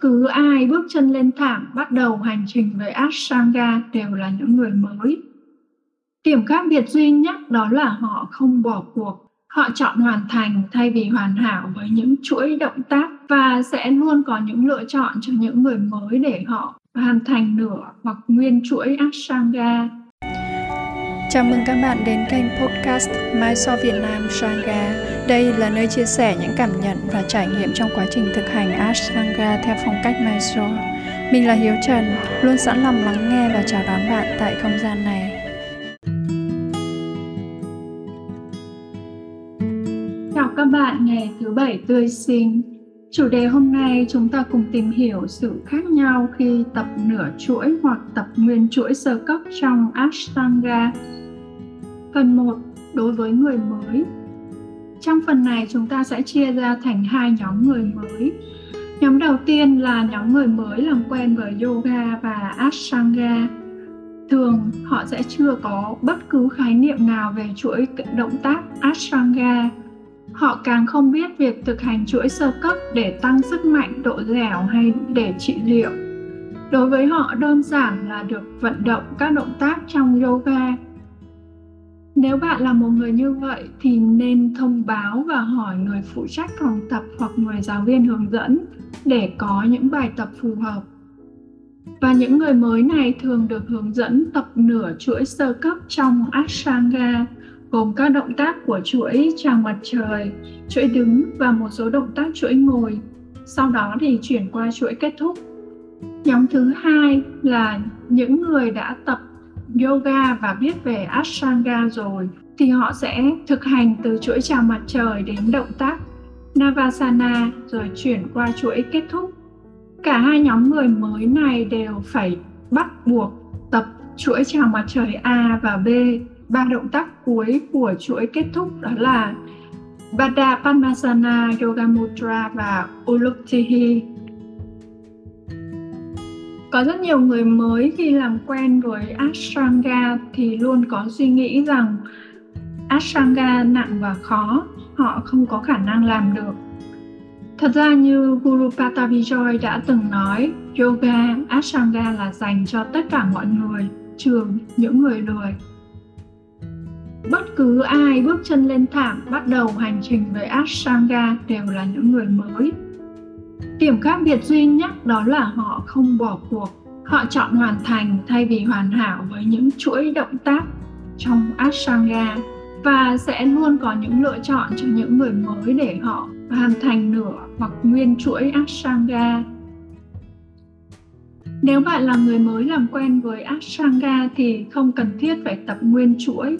cứ ai bước chân lên thảm, bắt đầu hành trình với Ashtanga đều là những người mới. Điểm khác biệt duy nhất đó là họ không bỏ cuộc. Họ chọn hoàn thành thay vì hoàn hảo với những chuỗi động tác và sẽ luôn có những lựa chọn cho những người mới để họ hoàn thành nửa hoặc nguyên chuỗi Ashtanga. Chào mừng các bạn đến kênh podcast Mai So Việt Nam Sangha. Đây là nơi chia sẻ những cảm nhận và trải nghiệm trong quá trình thực hành Ashtanga theo phong cách Mai So. Mình là Hiếu Trần, luôn sẵn lòng lắng nghe và chào đón bạn tại không gian này. Chào các bạn ngày thứ bảy tươi sinh. Chủ đề hôm nay chúng ta cùng tìm hiểu sự khác nhau khi tập nửa chuỗi hoặc tập nguyên chuỗi sơ cấp trong Ashtanga Phần 1 đối với người mới. Trong phần này chúng ta sẽ chia ra thành hai nhóm người mới. Nhóm đầu tiên là nhóm người mới làm quen với yoga và ashtanga. Thường họ sẽ chưa có bất cứ khái niệm nào về chuỗi động tác ashtanga. Họ càng không biết việc thực hành chuỗi sơ cấp để tăng sức mạnh, độ dẻo hay để trị liệu. Đối với họ đơn giản là được vận động các động tác trong yoga nếu bạn là một người như vậy thì nên thông báo và hỏi người phụ trách phòng tập hoặc người giáo viên hướng dẫn để có những bài tập phù hợp. Và những người mới này thường được hướng dẫn tập nửa chuỗi sơ cấp trong Ashtanga, gồm các động tác của chuỗi chào mặt trời, chuỗi đứng và một số động tác chuỗi ngồi. Sau đó thì chuyển qua chuỗi kết thúc. Nhóm thứ hai là những người đã tập yoga và biết về Ashtanga rồi thì họ sẽ thực hành từ chuỗi chào mặt trời đến động tác Navasana rồi chuyển qua chuỗi kết thúc. Cả hai nhóm người mới này đều phải bắt buộc tập chuỗi chào mặt trời A và B. Ba động tác cuối của chuỗi kết thúc đó là Baddha Padmasana, Yoga Mudra và Uluktihi có rất nhiều người mới khi làm quen với Ashtanga thì luôn có suy nghĩ rằng Ashtanga nặng và khó, họ không có khả năng làm được. Thật ra như Guru Patavijoy đã từng nói, yoga, Ashtanga là dành cho tất cả mọi người, trừ những người lười. Bất cứ ai bước chân lên thảm bắt đầu hành trình với Ashtanga đều là những người mới, Điểm khác biệt duy nhất đó là họ không bỏ cuộc. Họ chọn hoàn thành thay vì hoàn hảo với những chuỗi động tác trong Ashtanga và sẽ luôn có những lựa chọn cho những người mới để họ hoàn thành nửa hoặc nguyên chuỗi Ashtanga. Nếu bạn là người mới làm quen với Ashtanga thì không cần thiết phải tập nguyên chuỗi.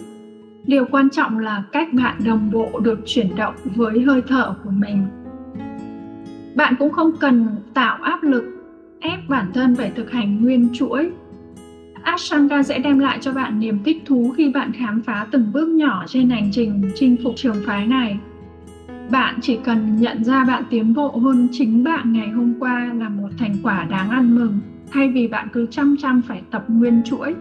Điều quan trọng là cách bạn đồng bộ được chuyển động với hơi thở của mình bạn cũng không cần tạo áp lực ép bản thân phải thực hành nguyên chuỗi Ashtanga sẽ đem lại cho bạn niềm thích thú khi bạn khám phá từng bước nhỏ trên hành trình chinh phục trường phái này. Bạn chỉ cần nhận ra bạn tiến bộ hơn chính bạn ngày hôm qua là một thành quả đáng ăn mừng, thay vì bạn cứ chăm chăm phải tập nguyên chuỗi.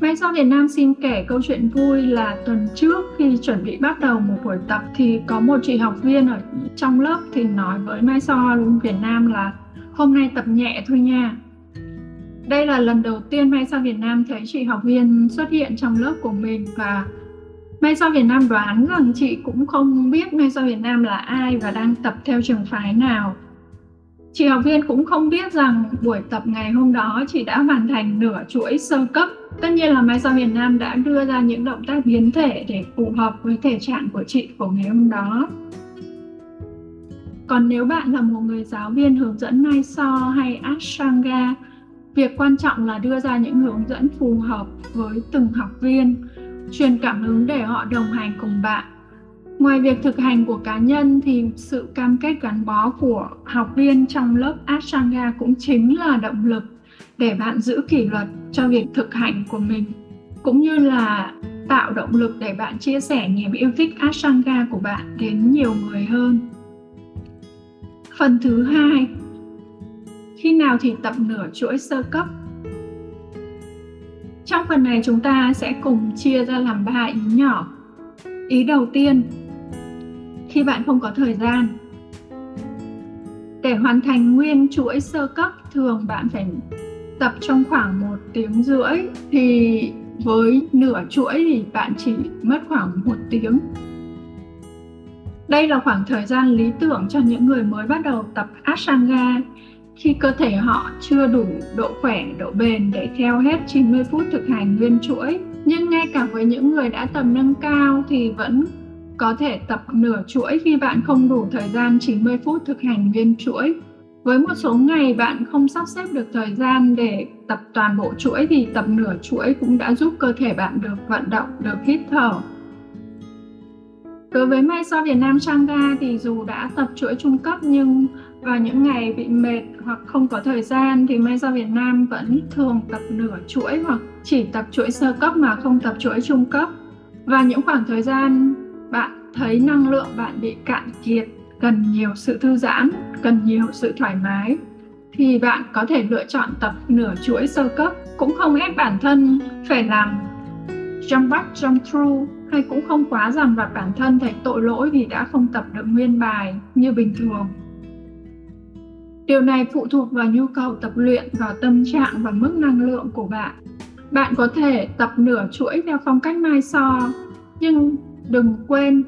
Ngay sau Việt Nam xin kể câu chuyện vui là tuần trước khi chuẩn bị bắt đầu một buổi tập thì có một chị học viên ở trong lớp thì nói với Mai So Việt Nam là, hôm nay tập nhẹ thôi nha. Đây là lần đầu tiên Mai So Việt Nam thấy chị học viên xuất hiện trong lớp của mình và Mai So Việt Nam đoán rằng chị cũng không biết Mai So Việt Nam là ai và đang tập theo trường phái nào. Chị học viên cũng không biết rằng buổi tập ngày hôm đó chị đã hoàn thành nửa chuỗi sơ cấp Tất nhiên là Mai sau Việt Nam đã đưa ra những động tác biến thể để phù hợp với thể trạng của chị của ngày hôm đó. Còn nếu bạn là một người giáo viên hướng dẫn Mai So hay Ashtanga, việc quan trọng là đưa ra những hướng dẫn phù hợp với từng học viên, truyền cảm hứng để họ đồng hành cùng bạn. Ngoài việc thực hành của cá nhân thì sự cam kết gắn bó của học viên trong lớp Ashtanga cũng chính là động lực để bạn giữ kỷ luật cho việc thực hành của mình cũng như là tạo động lực để bạn chia sẻ niềm yêu thích Ashtanga của bạn đến nhiều người hơn. Phần thứ hai, khi nào thì tập nửa chuỗi sơ cấp? Trong phần này chúng ta sẽ cùng chia ra làm ba ý nhỏ. Ý đầu tiên, khi bạn không có thời gian. Để hoàn thành nguyên chuỗi sơ cấp, thường bạn phải tập trong khoảng một tiếng rưỡi thì với nửa chuỗi thì bạn chỉ mất khoảng một tiếng đây là khoảng thời gian lý tưởng cho những người mới bắt đầu tập Ashtanga khi cơ thể họ chưa đủ độ khỏe, độ bền để theo hết 90 phút thực hành nguyên chuỗi. Nhưng ngay cả với những người đã tầm nâng cao thì vẫn có thể tập nửa chuỗi khi bạn không đủ thời gian 90 phút thực hành nguyên chuỗi. Với một số ngày bạn không sắp xếp được thời gian để tập toàn bộ chuỗi thì tập nửa chuỗi cũng đã giúp cơ thể bạn được vận động, được hít thở. Đối với Mai So Việt Nam Changa thì dù đã tập chuỗi trung cấp nhưng vào những ngày bị mệt hoặc không có thời gian thì Mai So Việt Nam vẫn thường tập nửa chuỗi hoặc chỉ tập chuỗi sơ cấp mà không tập chuỗi trung cấp. Và những khoảng thời gian thấy năng lượng bạn bị cạn kiệt, cần nhiều sự thư giãn, cần nhiều sự thoải mái, thì bạn có thể lựa chọn tập nửa chuỗi sơ cấp, cũng không ép bản thân phải làm jump back, jump through, hay cũng không quá dằn vặt bản thân thành tội lỗi vì đã không tập được nguyên bài như bình thường. Điều này phụ thuộc vào nhu cầu tập luyện, vào tâm trạng và mức năng lượng của bạn. Bạn có thể tập nửa chuỗi theo phong cách mai so, nhưng đừng quên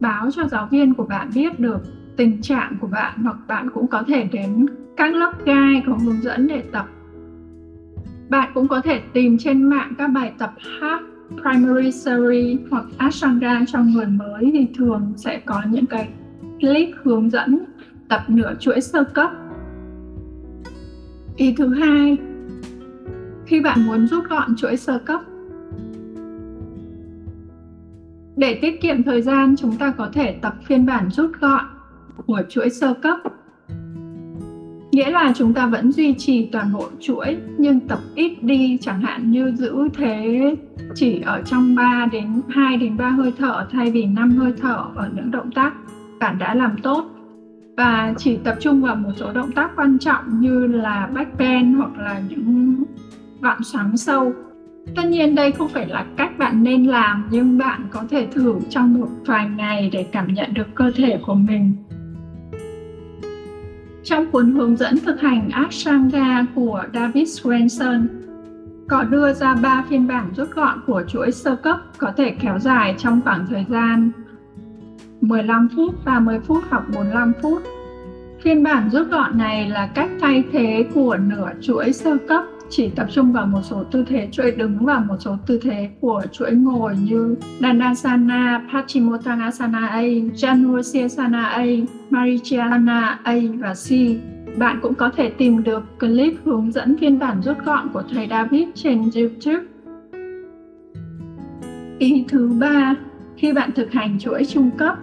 báo cho giáo viên của bạn biết được tình trạng của bạn hoặc bạn cũng có thể đến các lớp gai có hướng dẫn để tập. Bạn cũng có thể tìm trên mạng các bài tập hát primary series hoặc ashtanga cho người mới thì thường sẽ có những cái clip hướng dẫn tập nửa chuỗi sơ cấp. Ý thứ hai, khi bạn muốn rút gọn chuỗi sơ cấp để tiết kiệm thời gian, chúng ta có thể tập phiên bản rút gọn của chuỗi sơ cấp. Nghĩa là chúng ta vẫn duy trì toàn bộ chuỗi nhưng tập ít đi chẳng hạn như giữ thế chỉ ở trong 3 đến 2 đến 3 hơi thở thay vì 5 hơi thở ở những động tác bạn đã làm tốt và chỉ tập trung vào một số động tác quan trọng như là back bend hoặc là những vặn xoắn sâu Tất nhiên đây không phải là cách bạn nên làm nhưng bạn có thể thử trong một vài ngày để cảm nhận được cơ thể của mình. Trong cuốn hướng dẫn thực hành Ashtanga của David Swenson, có đưa ra 3 phiên bản rút gọn của chuỗi sơ cấp có thể kéo dài trong khoảng thời gian 15 phút, 30 phút hoặc 45 phút. Phiên bản rút gọn này là cách thay thế của nửa chuỗi sơ cấp chỉ tập trung vào một số tư thế chuỗi đứng và một số tư thế của chuỗi ngồi như Dandasana, Paschimottanasana A, Janusiasana A, Marichiana A và C. Bạn cũng có thể tìm được clip hướng dẫn phiên bản rút gọn của thầy David trên YouTube. Ý thứ ba, khi bạn thực hành chuỗi trung cấp,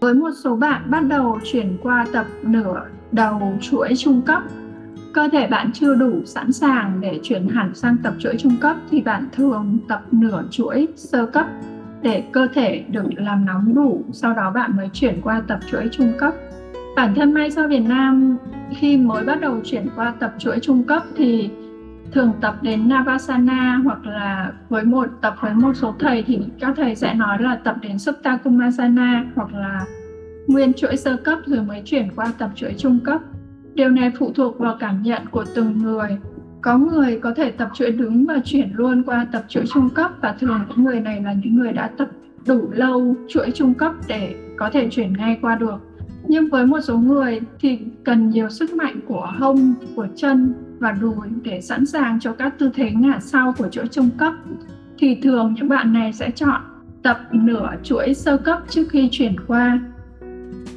với một số bạn bắt đầu chuyển qua tập nửa đầu chuỗi trung cấp cơ thể bạn chưa đủ sẵn sàng để chuyển hẳn sang tập chuỗi trung cấp thì bạn thường tập nửa chuỗi sơ cấp để cơ thể được làm nóng đủ, sau đó bạn mới chuyển qua tập chuỗi trung cấp. Bản thân may so Việt Nam, khi mới bắt đầu chuyển qua tập chuỗi trung cấp thì thường tập đến Navasana hoặc là với một, tập với một số thầy thì các thầy sẽ nói là tập đến Supta Kumasana hoặc là nguyên chuỗi sơ cấp rồi mới chuyển qua tập chuỗi trung cấp. Điều này phụ thuộc vào cảm nhận của từng người. Có người có thể tập chuỗi đứng và chuyển luôn qua tập chuỗi trung cấp và thường những người này là những người đã tập đủ lâu chuỗi trung cấp để có thể chuyển ngay qua được. Nhưng với một số người thì cần nhiều sức mạnh của hông, của chân và đùi để sẵn sàng cho các tư thế ngả sau của chuỗi trung cấp. Thì thường những bạn này sẽ chọn tập nửa chuỗi sơ cấp trước khi chuyển qua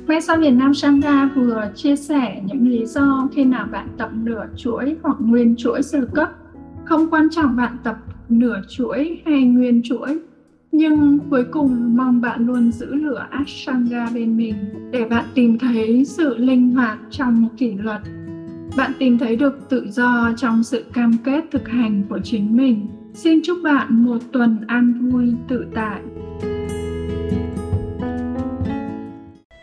Quay sau Việt Nam Sangha vừa chia sẻ những lý do khi nào bạn tập nửa chuỗi hoặc nguyên chuỗi sơ cấp. Không quan trọng bạn tập nửa chuỗi hay nguyên chuỗi, nhưng cuối cùng mong bạn luôn giữ lửa Ashtanga bên mình để bạn tìm thấy sự linh hoạt trong kỷ luật. Bạn tìm thấy được tự do trong sự cam kết thực hành của chính mình. Xin chúc bạn một tuần an vui tự tại.